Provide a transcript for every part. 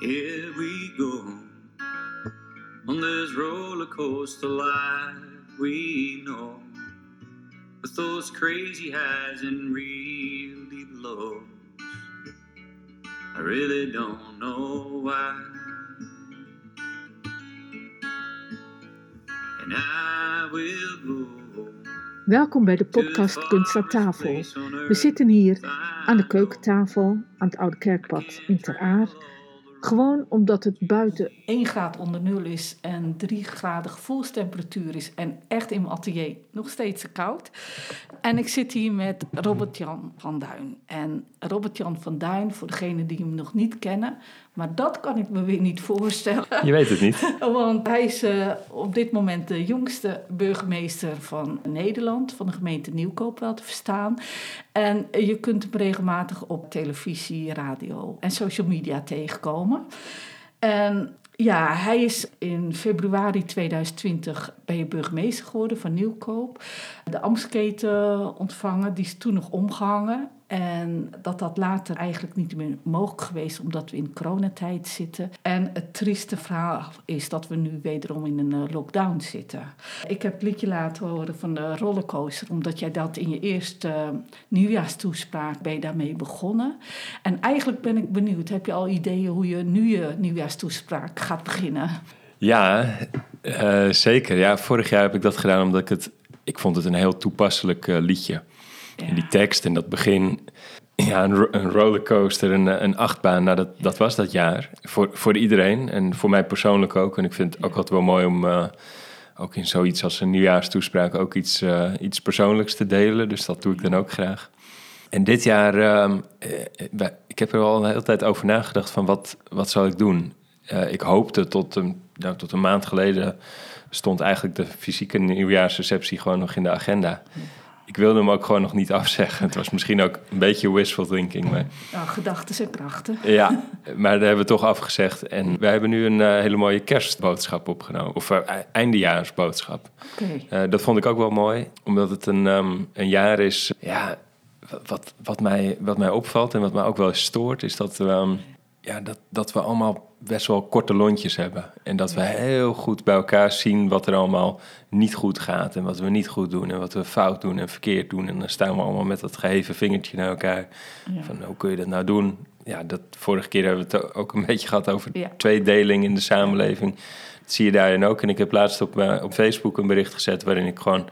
Here we go on this roller coaster life we know, with those crazy highs and real deep lows. I really don't know why. And I will go. Welkom bij de podcast Kunst aan tafel. We zitten hier aan de keukentafel aan het Oude Kerkpad in Ter Aar. Gewoon omdat het buiten 1 graad onder nul is en 3 graden gevoelstemperatuur is en echt in mijn atelier nog steeds te koud. En ik zit hier met Robert-Jan van Duin. En Robert-Jan van Duin, voor degenen die hem nog niet kennen, maar dat kan ik me weer niet voorstellen. Je weet het niet. Want hij is uh, op dit moment de jongste burgemeester van Nederland, van de gemeente Nieuwkoop wel te verstaan. En je kunt hem regelmatig op televisie, radio en social media tegenkomen. En ja, hij is in februari 2020 ben je burgemeester geworden van Nieuwkoop. De Amstketen ontvangen, die is toen nog omgehangen. En dat dat later eigenlijk niet meer mogelijk geweest, omdat we in coronatijd zitten. En het trieste verhaal is dat we nu wederom in een eh, lockdown zitten. Ik heb het liedje laten horen van de rollercoaster, omdat jij dat in je eerste uh, nieuwjaarstoespraak ben je daarmee begonnen. En eigenlijk ben ik benieuwd, heb je al ideeën hoe je nu je nieuwjaarstoespraak gaat beginnen? Ja, uh, zeker. Ja, vorig jaar heb ik dat gedaan omdat ik het, ik vond het een heel toepasselijk liedje. Die tekst en dat begin, ja, een, een rollercoaster, een, een achtbaan, nou dat, dat was dat jaar. Voor, voor iedereen en voor mij persoonlijk ook. En ik vind het ook altijd wel mooi om uh, ook in zoiets als een nieuwjaarstoespraak ook iets, uh, iets persoonlijks te delen. Dus dat doe ik dan ook graag. En dit jaar, uh, ik heb er al een hele tijd over nagedacht van wat, wat zal ik doen? ik hoopte tot een, nou, tot een maand geleden stond eigenlijk de fysieke nieuwjaarsreceptie gewoon nog in de agenda ik wilde hem ook gewoon nog niet afzeggen. Het was misschien ook een beetje wishful thinking. Maar... Ja, gedachten zijn krachten. Ja, maar daar hebben we toch afgezegd. En wij hebben nu een uh, hele mooie kerstboodschap opgenomen. Of uh, eindejaarsboodschap. Okay. Uh, dat vond ik ook wel mooi. Omdat het een, um, een jaar is... Ja, wat, wat, mij, wat mij opvalt en wat mij ook wel stoort... is dat, um, ja, dat, dat we allemaal best wel korte lontjes hebben. En dat we heel goed bij elkaar zien wat er allemaal niet goed gaat en wat we niet goed doen en wat we fout doen en verkeerd doen. En dan staan we allemaal met dat geheven vingertje naar elkaar. Ja. Van hoe kun je dat nou doen? Ja, dat vorige keer hebben we het ook een beetje gehad over ja. tweedeling in de samenleving. Dat zie je daarin ook. En ik heb laatst op, uh, op Facebook een bericht gezet waarin ik gewoon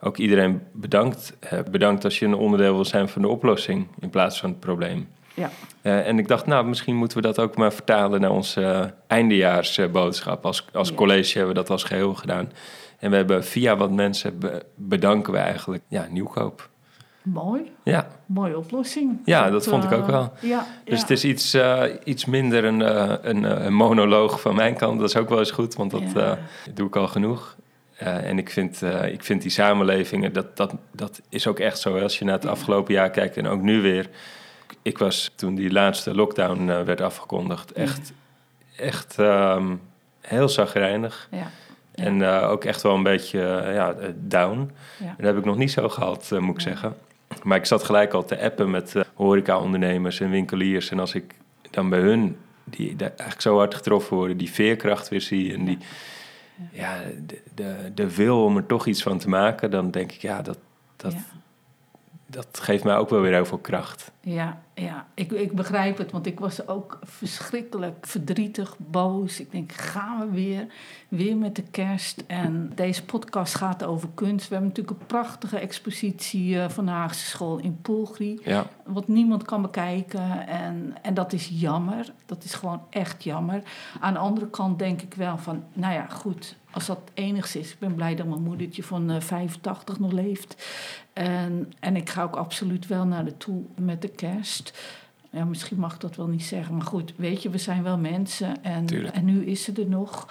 ook iedereen bedankt heb. Bedankt als je een onderdeel wil zijn van de oplossing in plaats van het probleem. Ja. Uh, en ik dacht, nou, misschien moeten we dat ook maar vertalen naar onze uh, eindejaarsboodschap. Als, als ja. college hebben we dat als geheel gedaan. En we hebben via wat mensen be bedanken we eigenlijk ja, nieuwkoop. Mooi. Ja. Mooie oplossing. Ja, dat, dat vond ik ook wel. Uh, ja, dus ja. het is iets, iets minder een, een, een, monoloog van mijn kant. Dat is ook wel eens goed, want dat ja. doe ik al genoeg. En ik vind, ik vind die samenlevingen, dat, dat, dat is ook echt zo. Als je naar het afgelopen jaar kijkt en ook nu weer ik was toen die laatste lockdown uh, werd afgekondigd echt, ja. echt um, heel zagrijnig. Ja. En uh, ook echt wel een beetje uh, ja, down. En dat heb ik nog niet zo gehad, moet ik zeggen. Maar ik zat gelijk al te appen met horeca-ondernemers en winkeliers. En als ik dan bij hun, die eigenlijk zo hard getroffen worden, die veerkracht weer zie en die, ja, de, de, de wil om er toch iets van te maken, dan denk ik, ja, dat, dat, dat geeft mij ook wel weer heel veel kracht. Ja, ja. Ik, ik begrijp het, want ik was ook verschrikkelijk verdrietig, boos. Ik denk, gaan we weer, weer met de kerst. En deze podcast gaat over kunst. We hebben natuurlijk een prachtige expositie uh, van de Haagse School in Poelgrie. Ja. Wat niemand kan bekijken. En, en dat is jammer. Dat is gewoon echt jammer. Aan de andere kant denk ik wel van, nou ja, goed. Als dat enigszins is. Ik ben blij dat mijn moedertje van uh, 85 nog leeft. En, en ik ga ook absoluut wel naar de toe met de kerst. Ja, misschien mag ik dat wel niet zeggen. Maar goed, weet je, we zijn wel mensen. En, en nu is ze er nog.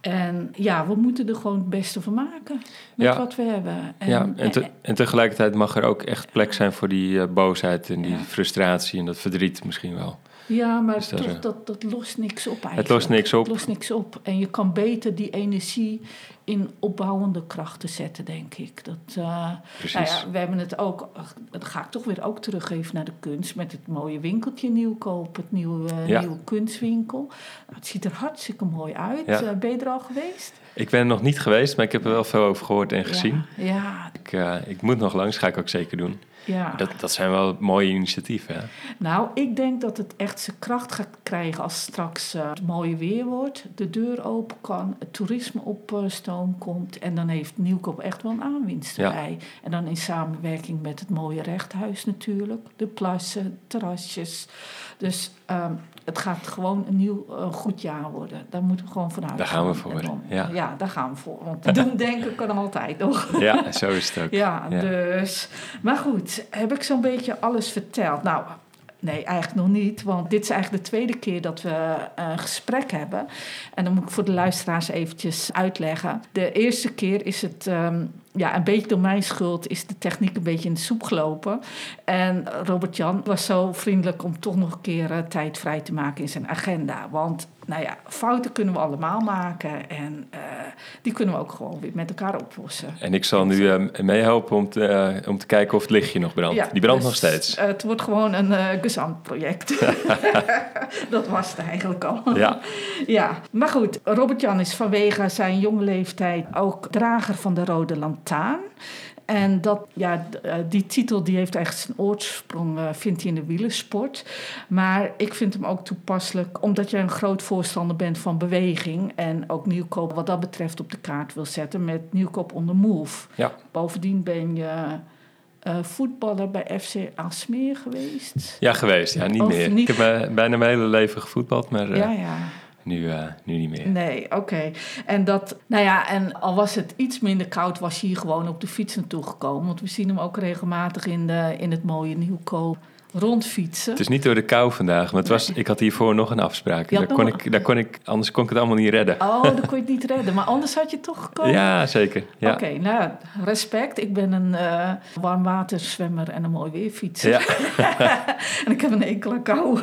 En ja, we moeten er gewoon het beste van maken met ja. wat we hebben. En, ja, en, te, en tegelijkertijd mag er ook echt plek zijn voor die uh, boosheid en die ja. frustratie en dat verdriet misschien wel. Ja, maar Dus dat, toch, dat, dat lost niks op eigenlijk. Het lost niks op. Het lost niks op. En je kan beter die energie in opbouwende krachten zetten, denk ik. Dat, eh, Precies. Nou ja, we hebben het ook, dat ga ik toch weer ook teruggeven naar de kunst, met het mooie winkeltje Nieuwkoop, het nieuwe, Ja. nieuwe kunstwinkel. Nou, het ziet er hartstikke mooi uit. Ja. Eh, ben je er al geweest? Ik ben er nog niet geweest, maar ik heb er wel veel over gehoord en gezien. Ja, Ik, eh, ik moet nog langs, ga ik ook zeker doen. ja. Dat, dat zijn wel mooie initiatieven. Hè? Nou, ik denk dat het echt zijn kracht gaat krijgen als straks eh, het mooie weer wordt, de deur open kan, het toerisme op eh, stoom komt en dan heeft Nieuwkoop echt wel een aanwinst Ja. erbij. En dan in samenwerking met het mooie rechthuis natuurlijk, de plassen, terrasjes. Dus ehm, het gaat gewoon een nieuw eh, goed jaar worden. Daar moeten we gewoon vanuit Daar gaan we voor, dan- ja. ja, daar gaan we voor. Want doen denken kan altijd nog. Ja, zo is het ook. Ja, Ja. dus. Maar goed, heb ik zo'n beetje alles verteld? Nou, nee, eigenlijk nog niet. Want dit is eigenlijk de tweede keer dat we een gesprek hebben. En dan moet ik voor de luisteraars eventjes uitleggen. De eerste keer is het. ehm, ja, een beetje door mijn schuld is de techniek een beetje in de soep gelopen. En Robert-Jan was zo vriendelijk om toch nog een keer eh, tijd vrij te maken in zijn agenda. Want, nou ja, fouten kunnen we allemaal maken. En eh, die kunnen we ook gewoon weer met elkaar oplossen. En ik zal nu eh, meehelpen om te, om te kijken of het lichtje nog brandt. Ja, Die brandt dus, nog steeds. eh, het wordt gewoon een eh gezamproject. dat was het eigenlijk al. Ja. ja, maar goed. Robert-Jan is vanwege zijn jonge leeftijd ook drager van de Rode Lantaarn. En dat, ja, eh, die titel die heeft echt zijn oorsprong, eh, vindt hij in de wielersport. Maar ik vind hem ook toepasselijk, omdat je een groot voorstander bent van beweging. En ook Nieuwkoop wat dat betreft op de kaart wil zetten met Nieuwkoop on the move. Ja. Bovendien ben je eh, voetballer bij FC Aalsmeer geweest. ja, geweest. Ja, niet Of meer. niet- Ik heb bijna mijn hele leven gevoetbald, maar Ja, ja. Nu, eh, nu niet meer. Nee, oké. En dat, nou ja, en al was het iets minder koud, was hij hier gewoon op de fiets naartoe gekomen. Want we zien hem ook regelmatig in, de, in het mooie Nieuwkoop rondfietsen. Het is niet door de kou vandaag, maar het was, ik had hiervoor nog een afspraak. Je Daar kon, ik, daar kon ik, anders kon ik het allemaal niet redden. Oh, dan kon je het niet redden. Maar anders had je toch gekomen? Ja, zeker. Ja. Oké, nou respect. Ik ben een eh warmwaterzwemmer en een mooi weerfietser. Ja. en ik heb een enkel aan kou.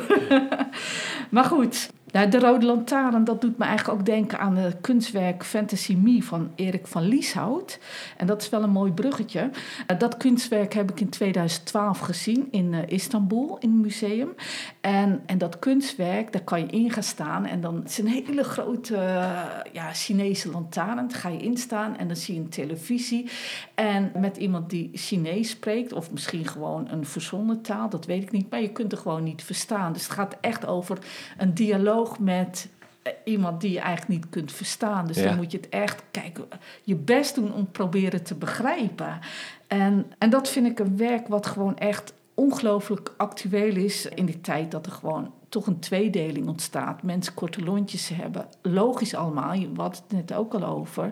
maar goed, nou, de Rode Lantaarn, dat doet me eigenlijk ook denken aan het kunstwerk Fantasy Me van Erik van Lieshout. En dat is wel een mooi bruggetje. Eh, dat kunstwerk heb ik in 2012 gezien in eh, Istanbul, in het museum. En, en dat kunstwerk, daar kan je in gaan staan. En dan is een hele grote eh, ja, Chinese lantaarn. Daar ga je in staan en dan zie je een televisie. En met iemand die Chinees spreekt, of misschien gewoon een verzonnen taal, dat weet ik niet. Maar je kunt er gewoon niet verstaan. Dus het gaat echt over een dialoog met eh, iemand die je eigenlijk niet kunt verstaan. Dus Ja. dan moet je het echt kijken, je best doen om proberen te begrijpen. En, en dat vind ik een werk wat gewoon echt ongelooflijk actueel is in die tijd dat er gewoon toch een tweedeling ontstaat. Mensen korte lontjes hebben. Logisch allemaal, je had het net ook al over.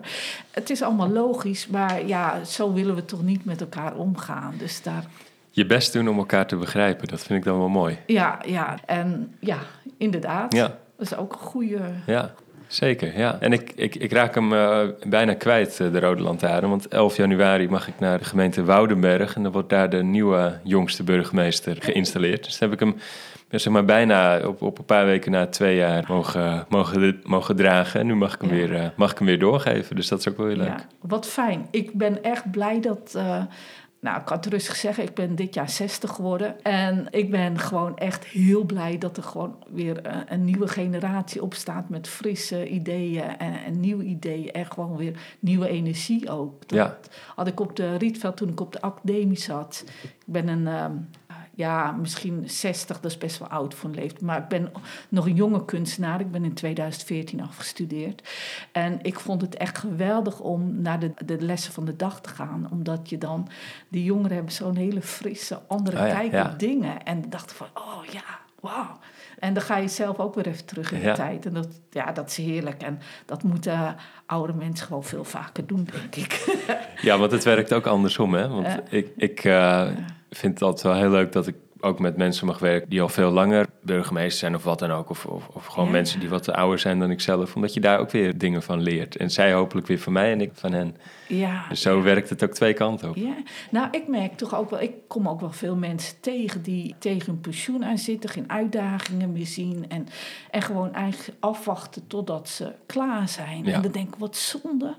Het is allemaal logisch, maar ja, zo willen we toch niet met elkaar omgaan. Dus daar, Je best doen om elkaar te begrijpen, dat vind ik dan wel mooi. ja, ja, en ja, inderdaad. Ja. Dat is ook een goede... Ja, zeker. Ja. En ik, ik, ik raak hem eh, bijna kwijt, eh, de Rode Lantaarn. Want 11 januari mag ik naar de gemeente Woudenberg. En dan wordt daar de nieuwe jongste burgemeester geïnstalleerd. Dus dan heb ik hem zeg maar, bijna op, op een paar weken na twee jaar mogen, mogen, mogen dragen. En nu mag ik, hem Ja. weer, eh, mag ik hem weer doorgeven. Dus dat is ook wel heel leuk. Ja, wat fijn. Ik ben echt blij dat. Nou, ik kan het rustig zeggen, ik ben dit jaar 60 geworden. En ik ben gewoon echt heel blij dat er gewoon weer eh, een nieuwe generatie opstaat met frisse ideeën en, en nieuwe ideeën. En gewoon weer nieuwe energie ook. Dat Ja. had ik op de Rietveld toen ik op de academie zat. Ik ben een. ehm, ja, misschien 60, dat is best wel oud voor een leeftijd. Maar ik ben nog een jonge kunstenaar. Ik ben in 2014 afgestudeerd. En ik vond het echt geweldig om naar de, de lessen van de dag te gaan. Omdat je dan, die jongeren hebben zo'n hele frisse, andere Oh ja, kijk ja. op dingen. En dacht van, oh ja, wauw. En dan ga je zelf ook weer even terug in de Ja. tijd. En dat, ja, dat is heerlijk. En dat moeten oude mensen gewoon veel vaker doen, denk ik. Ja, want het werkt ook andersom, hè? Want ik, ik eh, vind het altijd wel heel leuk dat ik ook met mensen mag werken die al veel langer burgemeester zijn of wat dan ook. Of, of, of gewoon Ja. mensen die wat ouder zijn dan ikzelf. Omdat je daar ook weer dingen van leert. En zij hopelijk weer van mij en ik van hen. Ja, Dus zo werkt het ook twee kanten op. Ja, nou, ik merk toch ook wel, ik kom ook wel veel mensen tegen die tegen hun pensioen aan zitten, geen uitdagingen meer zien en, en gewoon eigenlijk afwachten totdat ze klaar zijn. Ja. En dan denk ik, wat zonde.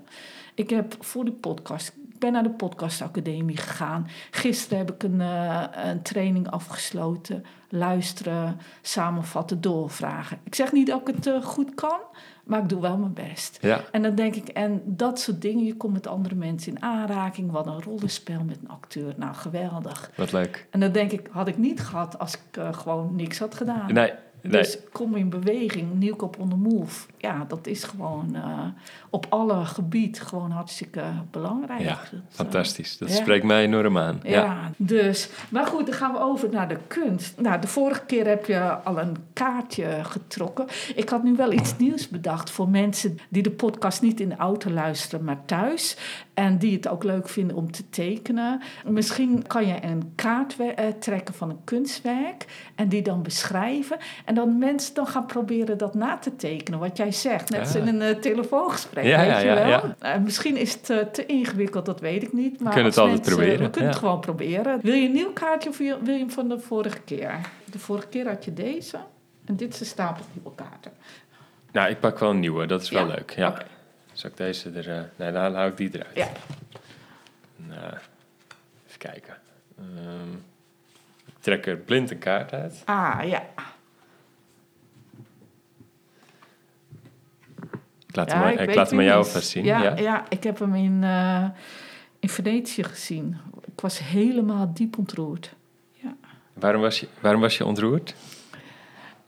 Ik heb voor de podcast, ik ben naar de podcastacademie gegaan. Gisteren heb ik een, eh, een training afgesloten. Luisteren, samenvatten, doorvragen. Ik zeg niet dat ik het eh, goed kan, maar ik doe wel mijn best. Ja, En dan denk ik, en dat soort dingen, je komt met andere mensen in aanraking. Wat een rollenspel met een acteur. Nou, geweldig. wat leuk. En dan denk ik, had ik niet gehad als ik eh, gewoon niks had gedaan. Nee, nee. Dus kom in beweging, nieuwkop on the move. Ja, dat is gewoon eh, op alle gebied gewoon hartstikke belangrijk. Ja, Dat, eh, fantastisch. Dat ja. spreekt mij enorm aan. ja. Ja. dus. Maar goed, dan gaan we over naar de kunst. Nou, de vorige keer heb je al een kaartje getrokken. Ik had nu wel iets nieuws bedacht voor mensen die de podcast niet in de auto luisteren, maar thuis. En die het ook leuk vinden om te tekenen. Misschien kan je een kaart eh, trekken van een kunstwerk en die dan beschrijven. En dan mensen dan gaan proberen dat na te tekenen, wat jij zegt. Net als Ja. in een eh, telefoongesprek, Ja, weet ja, je wel. Eh, misschien is het eh, te ingewikkeld, dat weet ik niet. Maar kunnen als het altijd mensen- proberen, We kunnen het gewoon proberen. Wil je een nieuw kaartje of wil je hem van de vorige keer? De vorige keer had je deze. En dit is een stapel nieuwe kaarten. Nou, ik pak wel een nieuwe. Dat is wel leuk. Ja. oké. Zal ik deze er... eh, nee, dan hou ik die eruit. Ja. Nou, even kijken. Ehm, ik trek er blind een kaart uit. Ah, ja. Laat ja hem, ik laat hem aan wie jou alvast zien. Ja, Ja, ja. ik heb hem in, eh, in Venetië gezien. Ik was helemaal diep ontroerd. Waarom, was je, waarom was je ontroerd?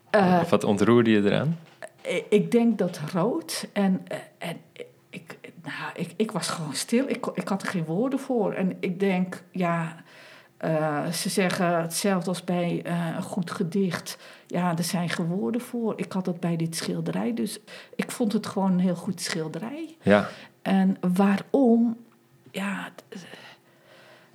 Eh, of wat ontroerde je eraan? Ik- Ik denk dat rood en, eh, en ik, nou, ik, ik was gewoon stil. Ik, ik had er geen woorden voor. En ik denk, ja, eh, ze zeggen hetzelfde als bij eh, een goed gedicht. Ja, er zijn geen woorden voor. Ik had dat bij dit schilderij. Dus ik vond het gewoon een heel goed schilderij. Ja, En waarom? Ja, het,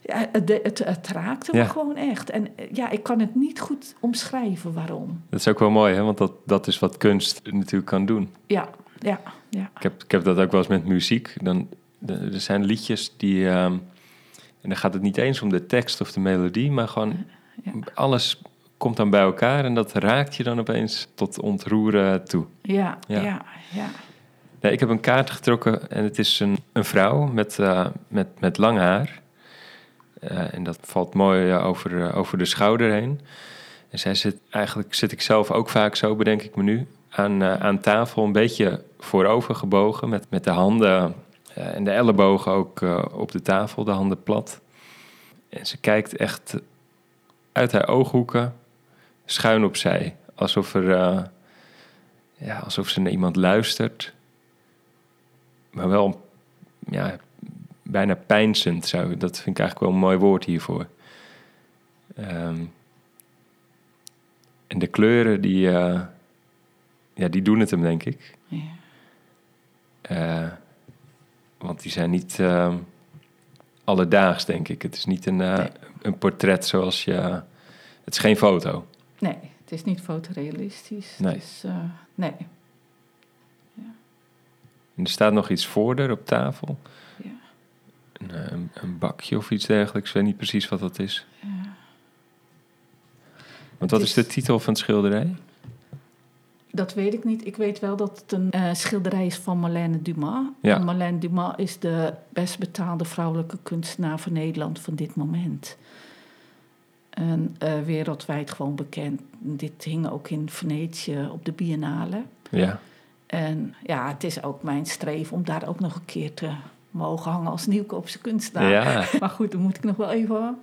ja, het, het, het raakte me Ja. gewoon echt. En eh, ja, ik kan het niet goed omschrijven waarom. dat is ook wel mooi, hè? want dat, dat is wat kunst natuurlijk kan doen. Ja, ja, ja. Ik heb, ik heb dat ook wel eens met muziek. Dan, er zijn liedjes die... ehm, en dan gaat het niet eens om de tekst of de melodie, maar gewoon Ja. alles komt dan bij elkaar en dat raakt je dan opeens tot ontroeren toe. Ja, Ja. ja, ja. Nee, ik heb een kaart getrokken en het is een, een vrouw met, eh, met, met lang haar. Eh, en dat valt mooi eh, over, over de schouder heen. En zij zit, eigenlijk zit ik zelf ook vaak zo, bedenk ik me nu, aan, aan tafel een beetje voorover gebogen met, met de handen en de ellebogen ook op de tafel, de handen plat. En ze kijkt echt uit haar ooghoeken schuin opzij, alsof, er, eh, ja, alsof ze naar iemand luistert maar wel ja, bijna pijnzend. Zou, dat vind ik eigenlijk wel een mooi woord hiervoor. Ehm, en de kleuren, die, eh, ja, die doen het hem, denk ik. Ja. Eh, want die zijn niet ehm, alledaags, denk ik. Het is niet een, Nee. een portret zoals je... Het is geen foto. Nee, het is niet fotorealistisch. Nee. Het is, eh, nee. En er staat nog iets voor er op tafel. Ja. Een, eh, een, een bakje of iets dergelijks. Ik weet niet precies wat dat is. Ja. Want wat is- de titel van het schilderij? Dat weet ik niet. Ik weet wel dat het een eh, schilderij is van Marlène Dumas. Ja. En Marlène Dumas is de best betaalde vrouwelijke kunstenaar van Nederland van dit moment. En eh, wereldwijd gewoon bekend. Dit hing ook in Venetië op de Biennale. Ja, En ja, het is ook mijn streven om daar ook nog een keer te mogen hangen als nieuwkoopse kunstenaar. ja. Maar goed, dan moet ik nog wel even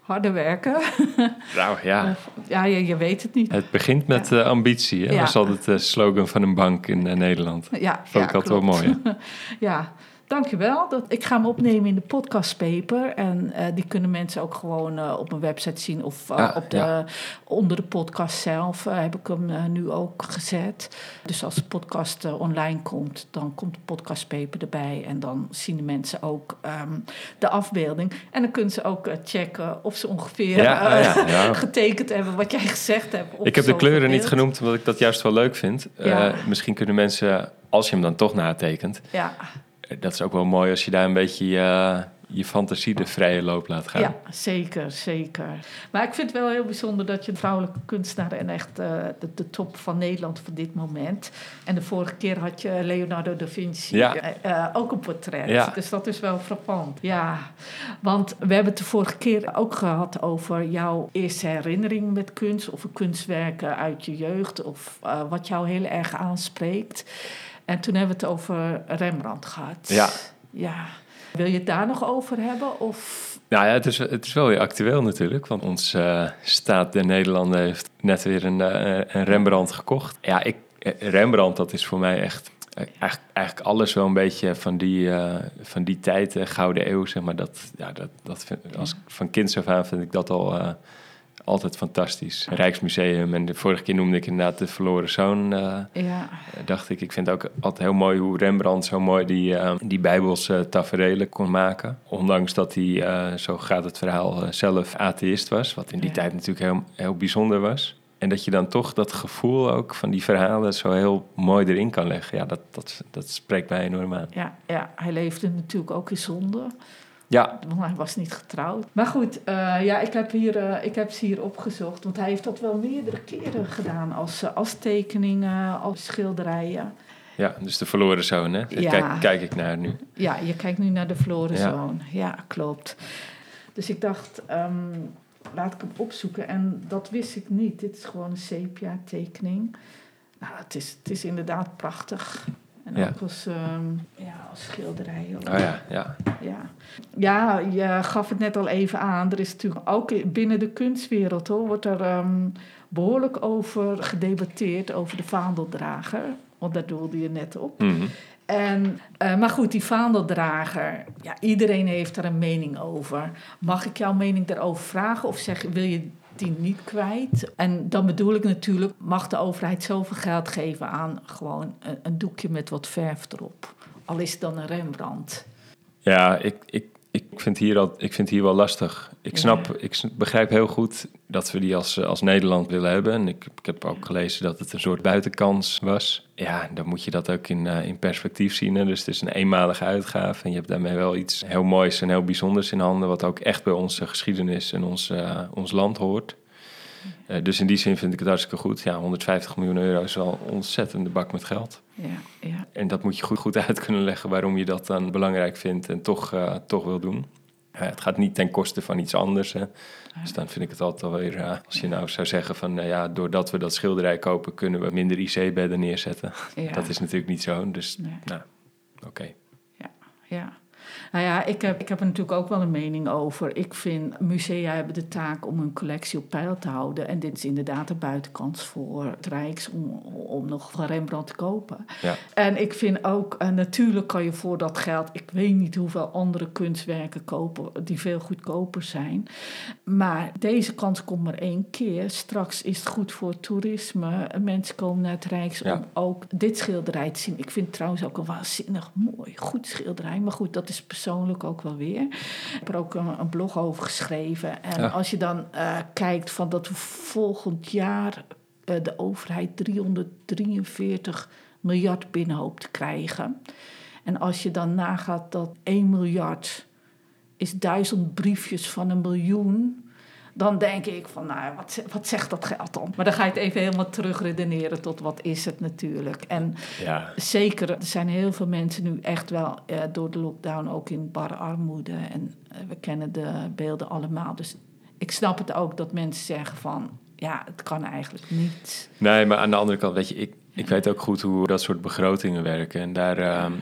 harder werken. nou ja. Ja, je, je weet het niet. Het begint met eh, ambitie. Hè? Ja. Dat is altijd de slogan van een bank in eh, Nederland. Ja, Vond ik altijd wel mooi. ja, Dankjewel. Dat, ik ga hem opnemen in de podcastpaper. En eh, die kunnen mensen ook gewoon eh, op mijn website zien. Of eh, Ja, op de, ja. onder de podcast zelf heb ik hem nu ook gezet. Dus als de podcast online komt, dan komt de podcastpaper erbij. En dan zien de mensen ook ehm, de afbeelding. En dan kunnen ze ook checken of ze ongeveer Ja, ja, ja. getekend hebben wat jij gezegd hebt. Ik heb de kleuren niet genoemd, omdat ik dat juist wel leuk vind. Misschien kunnen mensen, als je hem dan toch natekent... Ja, dat is ook wel mooi als je daar een beetje je fantasie de vrije loop laat gaan. Ja, zeker, zeker. Maar ik vind het wel heel bijzonder dat je een vrouwelijke kunstenaar en echt eh, de, de top van Nederland voor dit moment. En de vorige keer had je Leonardo da Vinci Ja. eh, eh, ook een portret. Ja. Dus dat is wel frappant. Ja, want we hebben het de vorige keer ook gehad over jouw eerste herinnering met kunst of kunstwerken uit je jeugd of wat jou heel erg aanspreekt. En toen hebben we het over Rembrandt gehad. Ja. Ja. Wil je het daar nog over hebben? Of Nou ja, het is, het is wel weer actueel natuurlijk. Want ons eh, staat der Nederlanden heeft net weer een, eh, een Rembrandt gekocht. Ja, ik, eh, Rembrandt, dat is voor mij echt... eh, Eigenlijk, alles wel een beetje van die, van die tijd, eh, Gouden Eeuw, zeg maar. Dat, ja, dat, dat vind, als, van kinds af aan vind ik dat al altijd fantastisch. Rijksmuseum en de vorige keer noemde ik inderdaad de verloren zoon. eh, ja. dacht ik, ik vind het ook altijd heel mooi hoe Rembrandt zo mooi die, eh, die bijbelse taferelen kon maken. Ondanks dat hij, eh, zo gaat het verhaal, eh, zelf atheïst was. Wat in die Ja. tijd natuurlijk heel, heel bijzonder was. En dat je dan toch dat gevoel ook van die verhalen zo heel mooi erin kan leggen. Ja, dat, dat, dat spreekt mij enorm aan. Ja, ja, hij leefde natuurlijk ook in zonde, Ja, want hij was niet getrouwd. Maar goed, eh, ja, ik heb, hier, eh, ik heb ze hier opgezocht, want hij heeft dat wel meerdere keren gedaan als, eh, als tekeningen, als schilderijen. ja dus de verloren zoon, hè? Ja. Kijk, kijk ik naar nu. Ja, je kijkt nu naar de verloren Ja. zoon. Ja, klopt. Dus ik dacht, ehm, laat ik hem opzoeken. En dat wist ik niet. Dit is gewoon een sepia-tekening. Nou, het is, het is inderdaad prachtig. En Ja. ook als, ehm, ja, als schilderij. Oh ja, ja. Ja. ja, je gaf het net al even aan. Er is natuurlijk ook binnen de kunstwereld hoor, wordt er ehm, behoorlijk over gedebatteerd, over de vaandeldrager. Want daar doelde je net op. Mhm. En, eh, maar goed, die vaandeldrager, ja, iedereen heeft er een mening over. Mag ik jouw mening daarover vragen of zeg, wil je die niet kwijt? En dan bedoel ik natuurlijk, mag de overheid zoveel geld geven aan gewoon een, doekje met wat verf erop? Al is het dan een Rembrandt. Ja, ik, ik, ik, vind hier al, ik vind hier wel lastig. Ik, Ja. snap, ik begrijp heel goed dat we die als, als Nederland willen hebben. En ik, ik heb ook gelezen dat het een soort buitenkans was. Ja, dan moet je dat ook in, eh, in perspectief zien. Hè. Dus het is een eenmalige uitgave. En je hebt daarmee wel iets heel moois en heel bijzonders in handen. Wat ook echt bij onze geschiedenis en ons, eh, ons land hoort. Eh, dus in die zin vind ik het hartstikke goed. Ja, 150 miljoen euro is wel een ontzettende bak met geld. Ja, ja, En dat moet je goed, goed uit kunnen leggen waarom je dat dan belangrijk vindt en toch, eh, toch wil doen. Ja, het gaat niet ten koste van iets anders. Hè. Dus dan vind ik het altijd wel weer, eh, als je nou zou zeggen van nou ja, doordat we dat schilderij kopen, kunnen we minder IC-bedden neerzetten. ja. Dat is natuurlijk niet zo. Dus Nee. nou, oké. Ja. Nou ja, ik heb, ik heb er natuurlijk ook wel een mening over. Ik vind musea hebben de taak om hun collectie op peil te houden. En dit is inderdaad een buitenkans voor het Rijks om, om nog van Rembrandt te kopen. Ja. En ik vind ook, eh, natuurlijk kan je voor dat geld, ik weet niet hoeveel andere kunstwerken kopen die veel goedkoper zijn. Maar deze kans komt maar één keer. Straks is het goed voor toerisme. Mensen komen naar het Rijks Ja. om ook dit schilderij te zien. Ik vind het trouwens ook een waanzinnig mooi, goed schilderij. Maar goed, dat is persoonlijk ook wel weer. Ik heb er ook een, een blog over geschreven. En Ja. als je dan eh, kijkt van dat we volgend jaar eh, de overheid 343 miljard binnen hoopt te krijgen. En als je dan nagaat dat 1 miljard is duizend briefjes van een miljoen. Dan denk ik van, nou, wat, wat zegt dat geld dan? Maar dan ga je het even helemaal terugredeneren tot wat is het natuurlijk. En Ja, zeker, er zijn heel veel mensen nu echt wel eh, door de lockdown ook in barre armoede. En eh, we kennen de beelden allemaal. Dus ik snap het ook dat mensen zeggen van, ja, het kan eigenlijk niet. nee, maar aan de andere kant, weet je, ik, ik weet ook goed hoe dat soort begrotingen werken. En daar, ehm,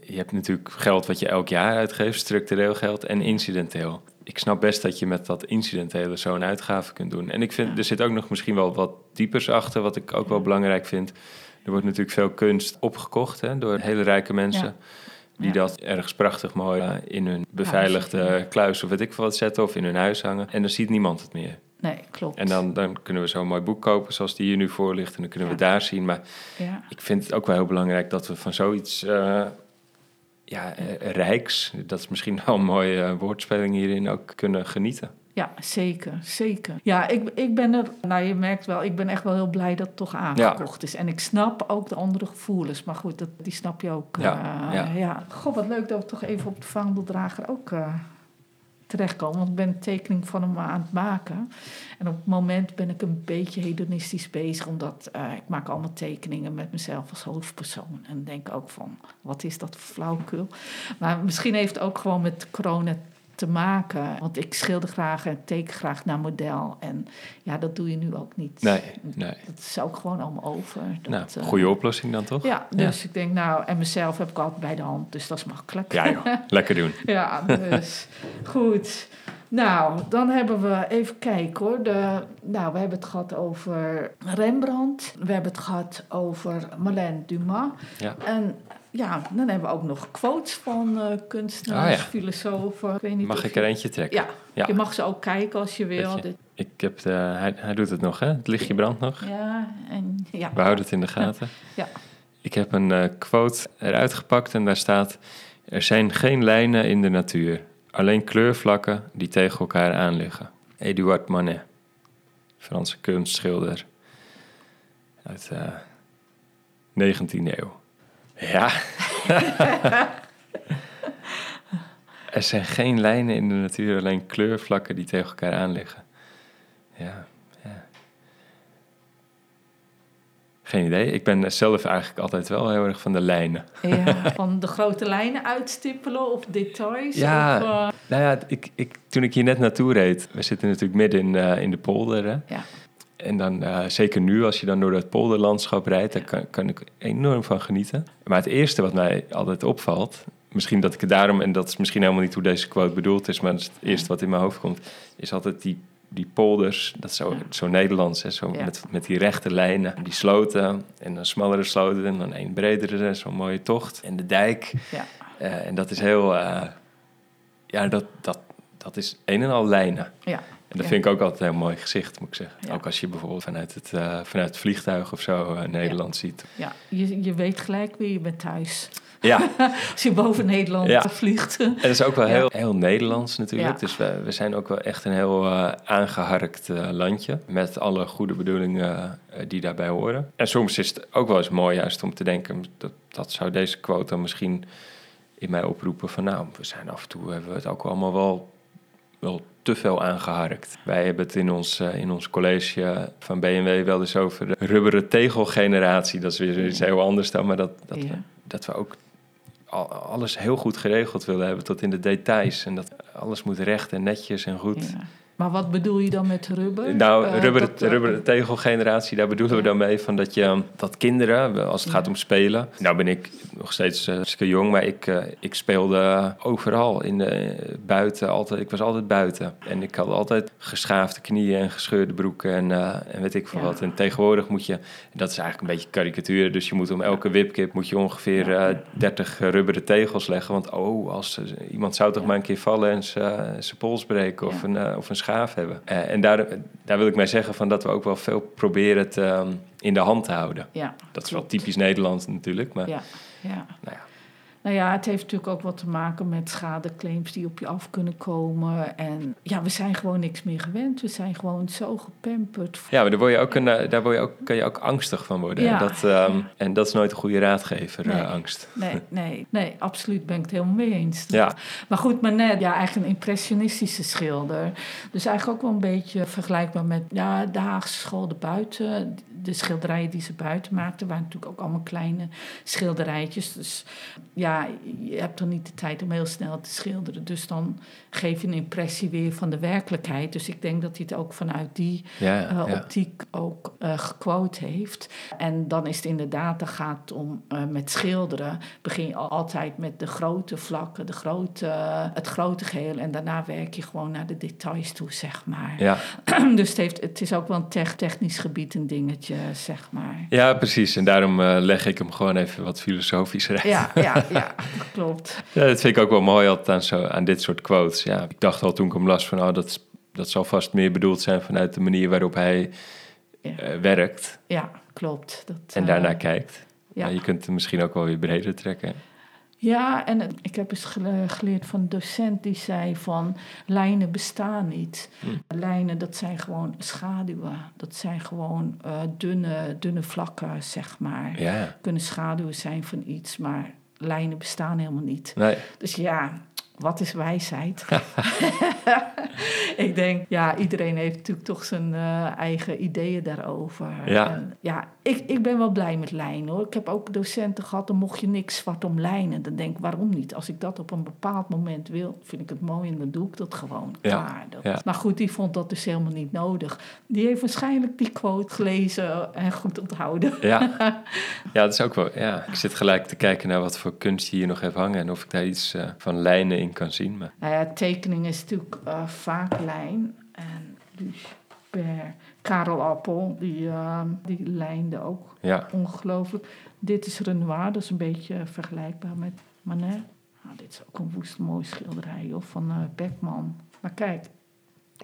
je- hebt natuurlijk geld wat je elk jaar uitgeeft, structureel geld en incidenteel. Ik snap best dat je met dat incidentele zo'n uitgave kunt doen. En ik vind, er zit ook nog misschien wel wat diepers achter, wat ik ook wel belangrijk vind. Er wordt natuurlijk veel kunst opgekocht hè, door hele rijke mensen. Ja. die dat ergens prachtig mooi eh, in hun beveiligde kluis of weet ik wat zetten of in hun huis hangen. En dan ziet niemand het meer. Nee, klopt. En dan, dan kunnen we zo'n mooi boek kopen zoals die hier nu voor ligt en dan kunnen we Ja. daar zien. Maar ja. ik vind het ook wel heel belangrijk dat we van zoiets eh, ja, eh, rijks, dat is misschien wel een mooie eh, woordspeling hierin, ook kunnen genieten. ja, zeker, zeker. Ja, ik, ik ben er, nou je merkt wel, ik ben echt wel heel blij dat het toch aangekocht is. En ik snap ook de andere gevoelens, maar goed, dat, die snap je ook. Ja, eh, ja. ja. Goh, wat leuk dat we toch even op de vaandeldrager ook terechtkomen. Want ik ben een tekening van hem aan het maken. En op het moment ben ik een beetje hedonistisch bezig, omdat eh, ik maak allemaal tekeningen met mezelf als hoofdpersoon. En denk ook van, wat is dat voor flauwekul? Maar misschien heeft het ook gewoon met corona te maken. Want ik schilder graag en teken graag naar model. En ja, dat doe je nu ook niet. Nee, nee. Dat is ook gewoon allemaal over. Dat, Nou, eh, goede oplossing dan toch? Ja, dus ik denk nou, en mezelf heb ik altijd bij de hand, dus dat is makkelijk. Ja joh, lekker doen. Ja, dus goed. Nou, dan hebben we even kijken hoor. De, nou, we hebben het gehad over Rembrandt. We hebben het gehad over Marlène Dumas. Ja. En ja, dan hebben we ook nog quotes van eh, kunstenaars, Ah, ja. filosofen. Ik weet niet Mag ik je- er eentje trekken? Ja, Ja. je mag ze ook kijken als je wil. Je. Ik heb de, hij, hij doet het nog, hè? Het lichtje brandt nog. ja, en ja. We houden het in de gaten. Ja. Ik heb een eh, quote eruit gepakt en daar staat... Er zijn geen lijnen in de natuur, alleen kleurvlakken die tegen elkaar aanliggen. Eduard Manet, Franse kunstschilder uit de 19e eeuw. Ja. er zijn geen lijnen in de natuur, alleen kleurvlakken die tegen elkaar aanliggen. Ja, ja. Geen idee. Ik ben zelf eigenlijk altijd wel heel erg van de lijnen. Ja, van de grote lijnen uitstippelen of details. Ja. Of, eh, Nou ja, ik, ik, toen ik hier net naartoe reed, we zitten natuurlijk midden in, eh, in de polder. Hè? ja. En dan, eh, zeker nu, als je dan door het polderlandschap rijdt, daar kan, kan ik enorm van genieten. Maar het eerste wat mij altijd opvalt, misschien dat ik het daarom, en dat is misschien helemaal niet hoe deze quote bedoeld is, maar dat is het eerste wat in mijn hoofd komt, is altijd die, die polders, dat is zo, zo Nederlands, hè? Zo Ja. met, met die rechte lijnen, die sloten en dan smallere sloten en dan een bredere, zo'n mooie tocht. En de dijk, Ja. eh, en dat is heel, eh, ja, dat, dat, dat is een en al lijnen. ja. En dat Ja. vind ik ook altijd een heel mooi gezicht, moet ik zeggen. Ja. Ook als je bijvoorbeeld vanuit het, eh, vanuit het vliegtuig of zo eh, Nederland ziet. Ja, je, je weet gelijk wie je bent thuis. Ja, Als je boven Nederland vliegt. en dat is ook wel heel, heel Nederlands natuurlijk. Dus we, we zijn ook wel echt een heel eh, aangeharkt eh, landje. Met alle goede bedoelingen die daarbij horen. En soms is het ook wel eens mooi juist om te denken... dat, dat zou deze quote dan misschien in mij oproepen van... nou, we zijn af en toe, hebben we het ook allemaal wel, wel te veel aangeharkt. Wij hebben het in ons, eh, in ons college van BMW wel eens over de rubberen tegelgeneratie. Dat is weer iets heel anders dan, maar dat, dat, Ja. we, dat we ook al- alles heel goed geregeld willen hebben tot in de details. En dat alles moet recht en netjes en goed. Ja. Maar wat bedoel je dan met rubber? Nou, Eh, rubberen, dat, eh, rubberen tegelgeneratie, daar bedoelen we dan mee van dat je dat kinderen, als het Ja. gaat om spelen. Nou ben ik nog steeds eh, hartstikke jong, maar ik, ik speelde overal in de buiten, altijd. Ik was altijd buiten en ik had altijd geschaafde knieën en gescheurde broeken en, en weet ik veel Ja. wat. En tegenwoordig moet je, dat is eigenlijk een beetje karikatuur, dus je moet om elke wipkip moet je ongeveer Ja. eh, 30 rubberen tegels leggen, want oh, als iemand zou toch maar een keer vallen en zijn pols breken of, een, of een hebben. Eh, en daar, daar wil ik mee zeggen van dat we ook wel veel proberen te, ehm, in de hand te houden. Ja, Dat is wel typisch Nederlands natuurlijk, maar Ja, ja. nou ja. Nou ja, het heeft natuurlijk ook wat te maken met schadeclaims die op je af kunnen komen. En ja, we zijn gewoon niks meer gewend. We zijn gewoon zo gepamperd. Ja, maar daar, word je ook een, eh, daar word je ook, kan je ook angstig van worden. Ja. Dat, ehm, en dat is nooit een goede raadgever, Nee. eh, angst. Nee, nee, nee, absoluut ben ik het helemaal mee eens. Ja. Maar goed, maar net, ja, eigenlijk een impressionistische schilder. Dus eigenlijk ook wel een beetje vergelijkbaar met ja, de Haagse school de buiten. De schilderijen die ze buiten maakten waren natuurlijk ook allemaal kleine schilderijtjes. Dus ja, je hebt dan niet de tijd om heel snel te schilderen. Dus dan geef je een impressie weer van de werkelijkheid. Dus ik denk dat hij het ook vanuit die Ja, eh, ja. optiek ook eh gequote heeft. En dan is het inderdaad, dan gaat het om eh, met schilderen. Begin je al- altijd met de grote vlakken, de grote, het grote geheel. En daarna werk je gewoon naar de details toe, zeg maar. ja. dus het, heeft, het is ook wel een tech- technisch gebied een dingetje, zeg maar. ja, precies. En daarom leg ik hem gewoon even wat filosofischer uit. Ja, ja, Ja, dat klopt. Ja, dat vind ik ook wel mooi altijd aan, zo, aan dit soort quotes. Ja, ik dacht al toen ik hem las van, oh, dat, dat zal vast meer bedoeld zijn vanuit de manier waarop hij Ja. eh, werkt Ja, klopt. Dat, en eh, daarnaar kijkt. ja. Ja. je kunt hem misschien ook wel weer breder trekken. Ja, en het- ik heb eens gele- geleerd van een docent die zei van lijnen bestaan niet. Lijnen, dat zijn gewoon schaduwen. Dat zijn gewoon eh, dunne, dunne vlakken, zeg maar. Ja, Kunnen schaduwen zijn van iets, maar lijnen bestaan helemaal niet. nee, Dus ja, wat is wijsheid? ik denk, ja, iedereen heeft natuurlijk toch zijn eh, eigen ideeën daarover. Ja. En, ja, ik, ik ben wel blij met lijnen hoor. Ik heb ook docenten gehad, dan mocht je niks zwart om lijnen. Dan denk ik, waarom niet? Als ik dat op een bepaald moment wil, vind ik het mooi en dan doe ik dat gewoon. Ja, Klaar. Dat- ja. Maar goed, die vond dat dus helemaal niet nodig. Die heeft waarschijnlijk die quote gelezen en goed onthouden. ja. ja, dat is ook wel, ja. Ik zit gelijk te kijken naar wat voor kunst je hier nog heeft hangen en of ik daar iets eh, van lijnen in kan zien. Maar Nou ja, tekening is natuurlijk eh, vaak lijn. En dus per Karel Appel, die, eh, die lijnde ook ja, ongelooflijk. Dit is Renoir, dat is een beetje vergelijkbaar met Manet. Nou, dit is ook een woest mooi schilderij of van eh, Beckman. Maar kijk,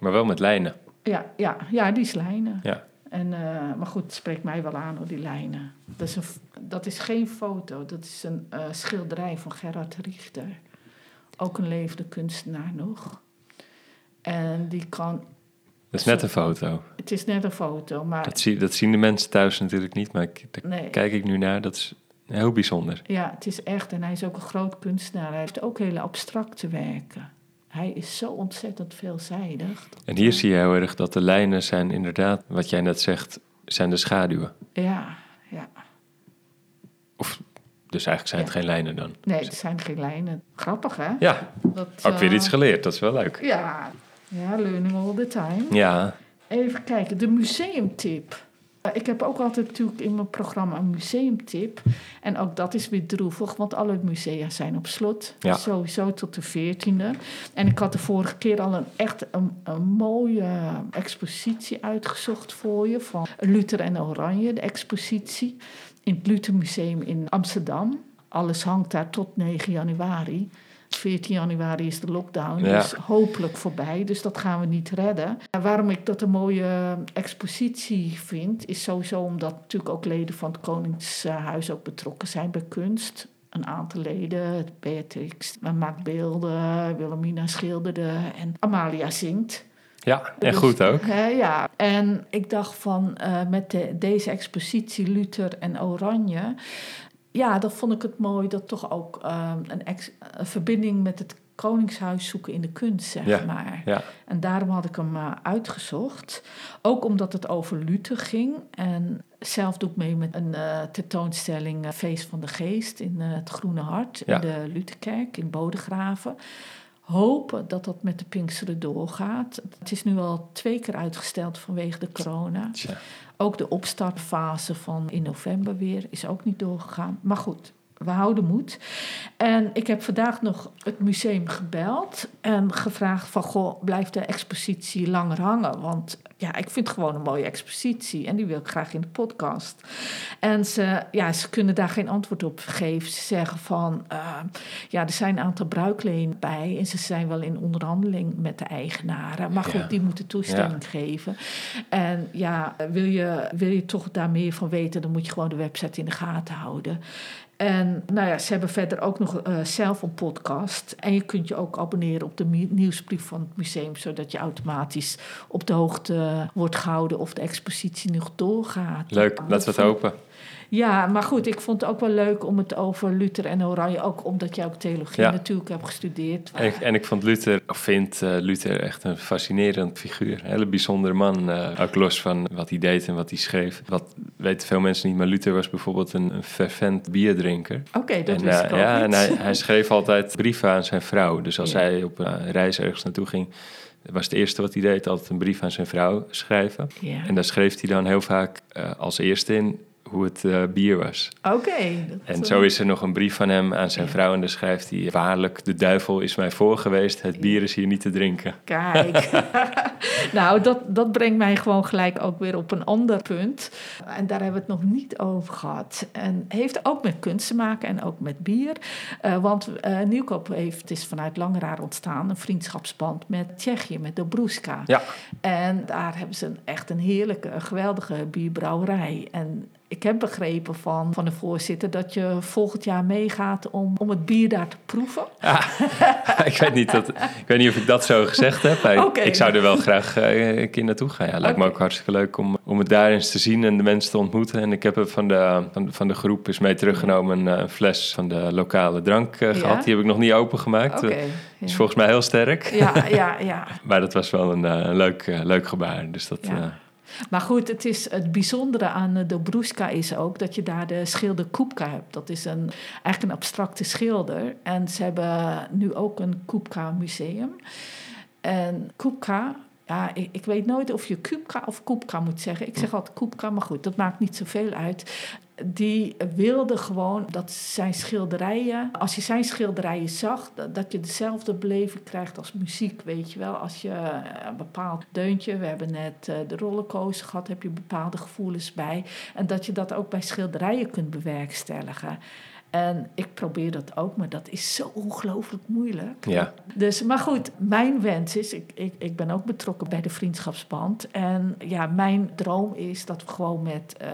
maar wel met lijnen. ja, ja, ja die is lijnen. Ja, En, eh, maar goed, het spreekt mij wel aan door die lijnen. Dat is, een, dat is geen foto, dat is een eh, schilderij van Gerard Richter. Ook een levende kunstenaar nog. En die kan, dat is net een foto. het is net een foto, maar Dat, zie, dat zien de mensen thuis natuurlijk niet, maar ik, daar nee. kijk ik nu naar. Dat is heel bijzonder. Ja, het is echt. En hij is ook een groot kunstenaar. Hij heeft ook hele abstracte werken. Hij is zo ontzettend veelzijdig. En hier zie je heel erg dat de lijnen zijn inderdaad, wat jij net zegt, zijn de schaduwen. Ja, ja. Of, dus eigenlijk zijn het geen lijnen dan. Nee, het zijn geen lijnen. Grappig, hè? Ja, Dat, ook weer eh, iets geleerd. Dat is wel leuk. Ja, ja, learning all the time. Ja, Even kijken, de museumtip. Ik heb ook altijd natuurlijk in mijn programma een museumtip. En ook dat is weer droevig, want alle musea zijn op slot. Ja. Sowieso tot de 14e. En ik had de vorige keer al een echt een, een mooie expositie uitgezocht voor je. Van Luther en Oranje, de expositie. In het Luthermuseum in Amsterdam. Alles hangt daar tot 9 januari. 14 januari is de lockdown, Ja. dus hopelijk voorbij. Dus dat gaan we niet redden. En waarom ik dat een mooie expositie vind, is sowieso omdat natuurlijk ook leden van het Koningshuis ook betrokken zijn bij kunst. Een aantal leden, Beatrix maakt beelden, Wilhelmina schilderde en Amalia zingt. ja en Dus, goed ook. hè, ja, en ik dacht van eh, met de- deze expositie Luther en Oranje, ja, dan vond ik het mooi dat toch ook eh, een, ex- een verbinding met het Koningshuis zoeken in de kunst, zeg Ja, maar. Ja, En daarom had ik hem eh, uitgezocht. Ook omdat het over Luther ging. En zelf doe ik mee met een eh, tentoonstelling eh, Feest van de Geest in het Groene Hart. Ja. In de Lutherkerk in Bodegraven. Hopen dat dat met de Pinksteren doorgaat. Het is nu al twee keer uitgesteld vanwege de corona. tja. Ook de opstartfase van in november weer is ook niet doorgegaan. Maar goed, we houden moed. En ik heb vandaag nog het museum gebeld en gevraagd van... goh, blijft de expositie langer hangen? Want ja, ik vind het gewoon een mooie expositie en die wil ik graag in de podcast. En ze, ja, ze kunnen daar geen antwoord op geven. Ze zeggen van, eh, ja, er zijn een aantal bruiklenen bij... en ze zijn wel in onderhandeling met de eigenaren. Maar goed, Ja. die moeten toestemming geven. En ja, wil je, wil je toch daar meer van weten... dan moet je gewoon de website in de gaten houden. En nou ja, ze hebben verder ook nog eh, zelf een podcast. En je kunt je ook abonneren op de nieuwsbrief van het museum, zodat je automatisch op de hoogte wordt gehouden of de expositie nog doorgaat. Leuk, laten we het hopen. Ja, maar goed, ik vond het ook wel leuk om het over Luther en Oranje, ook omdat jij ook theologie Ja. natuurlijk hebt gestudeerd. En ik, en ik vond Luther, of vind eh, Luther echt een fascinerend figuur. Een hele bijzondere man. eh, ook los van wat hij deed en wat hij schreef. Wat weten veel mensen niet, maar Luther was bijvoorbeeld een, een fervent bierdrinker. Oké, dat en, wist eh, ik ook ja, niet. en hij, hij schreef altijd brieven aan zijn vrouw. Dus als Ja. hij op een reis ergens naartoe ging, was het eerste wat hij deed altijd een brief aan zijn vrouw schrijven. Ja. En daar schreef hij dan heel vaak eh, als eerste in hoe het uh, bier was. Oké. en zo is er nog een brief van hem aan zijn vrouw en daar schrijft hij... Waarlijk, de duivel is mij voor geweest, het bier is hier niet te drinken. Kijk, nou dat, dat brengt mij gewoon gelijk ook weer op een ander punt. En daar hebben we het nog niet over gehad. En heeft ook met kunst te maken en ook met bier. Uh, want uh, Nieuwkoop heeft, is vanuit Langeraar ontstaan, een vriendschapsband met Tsjechië, met Dobruska. Ja. En daar hebben ze een, echt een heerlijke, geweldige bierbrouwerij. En ik heb begrepen van, van de voorzitter dat je volgend jaar meegaat om, om het bier daar te proeven. Ja, ik, weet niet dat, ik weet niet of ik dat zo gezegd heb. Okay. Ik zou er wel graag uh, een keer naartoe gaan. Ja, lijkt me ook hartstikke leuk om, om het daar eens te zien en de mensen te ontmoeten. En ik heb er van de, van, van de groep is mee teruggenomen een uh, fles van de lokale drank uh, gehad. Die heb ik nog niet opengemaakt. Okay, is volgens mij heel sterk. Ja, ja, ja. maar dat was wel een, een leuk, leuk gebaar. Dus dat... Maar goed, het, is, het bijzondere aan de Dobruska is ook dat je daar de schilder Kupka hebt. Dat is een, eigenlijk een abstracte schilder. En ze hebben nu ook een Kupka museum. En Kupka, ja, ik, weet nooit of je Kupka of Kupka moet zeggen. Ik zeg altijd Kupka, maar goed, dat maakt niet zoveel uit die wilde gewoon dat zijn schilderijen, als je zijn schilderijen zag, dat, je dezelfde beleving krijgt als muziek, weet je wel. Als je een bepaald deuntje, we hebben net eh, de rollercoaster gehad, heb je bepaalde gevoelens bij. En dat je dat ook bij schilderijen kunt bewerkstelligen. En ik probeer dat ook, maar dat is zo ongelooflijk moeilijk. Ja. Dus, maar goed, mijn wens is, ik, ik, ik ben ook betrokken bij de Vriendschapsband. En ja, mijn droom is dat we gewoon met uh,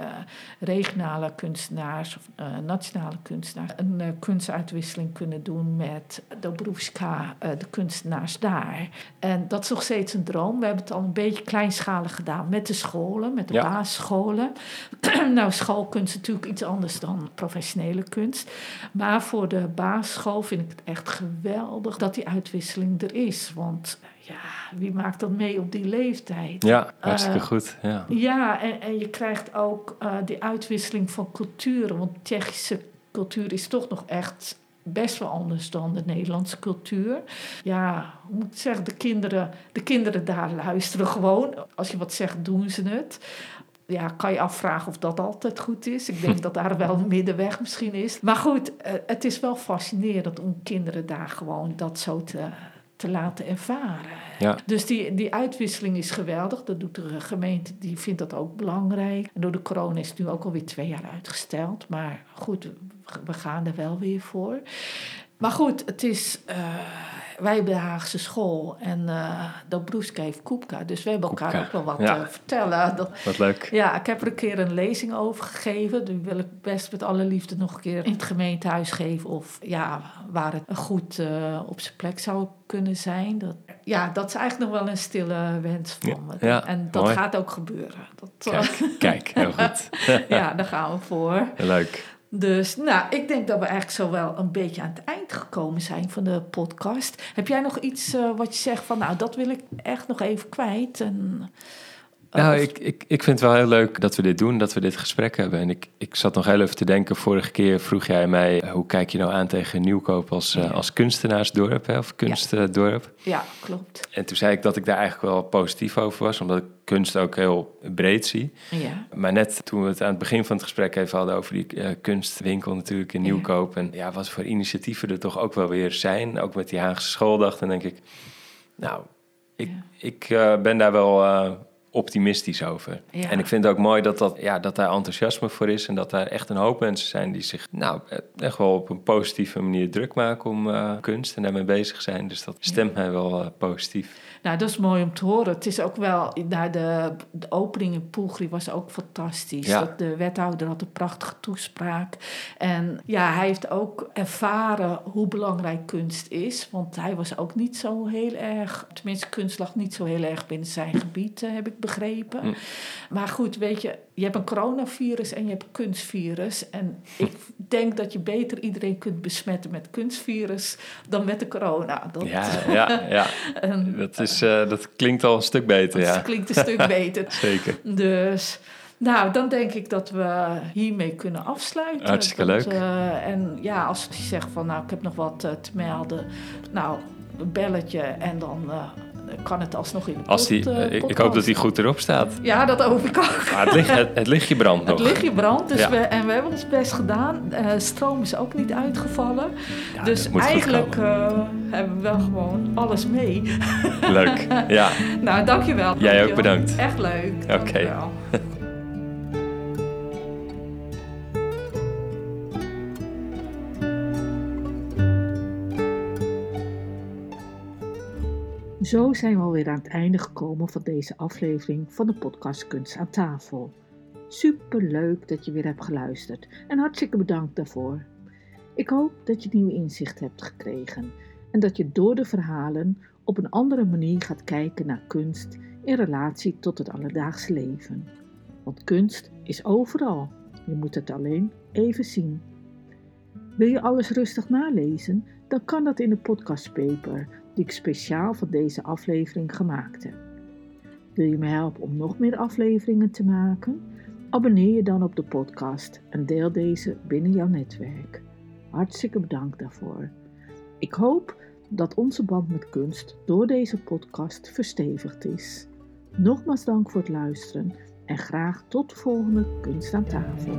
regionale kunstenaars of uh, nationale kunstenaars een uh, kunstuitwisseling kunnen doen met Dobruska, de kunstenaars daar. En dat is nog steeds een droom. We hebben het al een beetje kleinschalig gedaan met de scholen, met de ja. basisscholen. nou, schoolkunst is natuurlijk iets anders dan professionele kunst. Maar voor de basisschool vind ik het echt geweldig dat die uitwisseling er is. Want ja, wie maakt dat mee op die leeftijd? Ja, hartstikke uh, goed. Ja, ja en, en je krijgt ook uh, die uitwisseling van culturen. Want Tsjechische cultuur is toch nog echt best wel anders dan de Nederlandse cultuur. Ja, hoe moet ik zeggen, de kinderen, de kinderen daar luisteren gewoon. Als je wat zegt, doen ze het ja, kan je afvragen of dat altijd goed is. Ik denk dat daar wel een middenweg misschien is. Maar goed, eh, het is wel fascinerend om kinderen daar gewoon dat zo te, te laten ervaren. Ja. Dus die, die uitwisseling is geweldig. Dat doet de gemeente, die vindt dat ook belangrijk. En door de corona is het nu ook alweer twee jaar uitgesteld. Maar goed, we gaan er wel weer voor. Maar goed, het is... Uh, wij hebben de Haagse school en uh, Dobruska heeft Koepka. Dus we hebben elkaar ook wel wat te uh, vertellen. Dat, wat leuk. Ja, ik heb er een keer een lezing over gegeven. Die wil ik best met alle liefde nog een keer in het gemeentehuis geven. Of ja, waar het goed uh, op zijn plek zou kunnen zijn. Dat, ja, dat is eigenlijk nog wel een stille wens van me. Ja, en dat mooi. gaat ook gebeuren. Dat, kijk, kijk, heel goed. ja, daar gaan we voor. Leuk. Dus nou, ik denk dat we eigenlijk zo wel een beetje aan het eind gekomen zijn van de podcast. Heb jij nog iets uh, wat je zegt van, nou, dat wil ik echt nog even kwijt? En, nou, ik, ik, ik vind het wel heel leuk dat we dit doen, dat we dit gesprek hebben. En ik, ik zat nog heel even te denken, vorige keer vroeg jij mij, hoe kijk je nou aan tegen Nieuwkoop als, uh, als kunstenaarsdorp, hè, of kunstdorp? Ja. ja, klopt. En toen zei ik dat ik daar eigenlijk wel positief over was, omdat ik kunst ook heel breed zie. Ja. Maar net toen we het aan het begin van het gesprek even hadden over die uh, kunstwinkel natuurlijk in Nieuwkoop. Ja. En ja, wat voor initiatieven er toch ook wel weer zijn. Ook met die Haagse schooldag. Dan denk ik, nou, ik, ja. ik uh, ben daar wel uh, optimistisch over. Ja. En ik vind het ook mooi dat, dat, ja, dat daar enthousiasme voor is. En dat daar echt een hoop mensen zijn die zich nou, echt wel op een positieve manier druk maken om kunst. En daarmee bezig zijn. Dus dat stemt mij wel positief. Nou, dat is mooi om te horen. Het is ook wel, naar de, de opening in Poelgri was ook fantastisch. Ja. Dat de wethouder had een prachtige toespraak. En ja, hij heeft ook ervaren hoe belangrijk kunst is. Want hij was ook niet zo heel erg, tenminste kunst lag niet zo heel erg binnen zijn gebied, heb ik begrepen. Hm. Maar goed, weet je, je hebt een coronavirus en je hebt een kunstvirus. En ik denk dat je beter iedereen kunt besmetten met kunstvirus dan met de corona. Dat, ja, ja, ja. en, dat, is, uh, dat klinkt al een stuk beter. dat ja. klinkt een stuk beter. Zeker. Dus, nou, dan denk ik dat we hiermee kunnen afsluiten. Hartstikke dat, leuk. Uh, en ja, als je zegt van, nou, ik heb nog wat uh, te melden. Nou, een belletje en dan kan het alsnog in de Als die, pod- eh, ik, ik hoop dat hij goed erop staat. Ja, dat hoop ik ook. Maar het, licht, het, het lichtje brandt nog. Het lichtje brandt, dus Ja. we, en we hebben ons best gedaan. Eh, stroom is ook niet uitgevallen. Ja, dus eigenlijk eh, hebben we wel gewoon alles mee. Leuk. Ja, nou, dankjewel. Jij ook bedankt. Echt leuk. Oké. Zo zijn we alweer aan het einde gekomen van deze aflevering van de podcast Kunst aan tafel. Super leuk dat je weer hebt geluisterd en hartstikke bedankt daarvoor. Ik hoop dat je nieuwe inzicht hebt gekregen en dat je door de verhalen op een andere manier gaat kijken naar kunst in relatie tot het alledaagse leven. Want kunst is overal, je moet het alleen even zien. Wil je alles rustig nalezen? Dan kan dat in de podcastpaper die ik speciaal voor deze aflevering gemaakt heb. Wil je me helpen om nog meer afleveringen te maken? Abonneer je dan op de podcast en deel deze binnen jouw netwerk. Hartstikke bedankt daarvoor. Ik hoop dat onze band met kunst door deze podcast verstevigd is. Nogmaals dank voor het luisteren en graag tot de volgende Kunst aan tafel.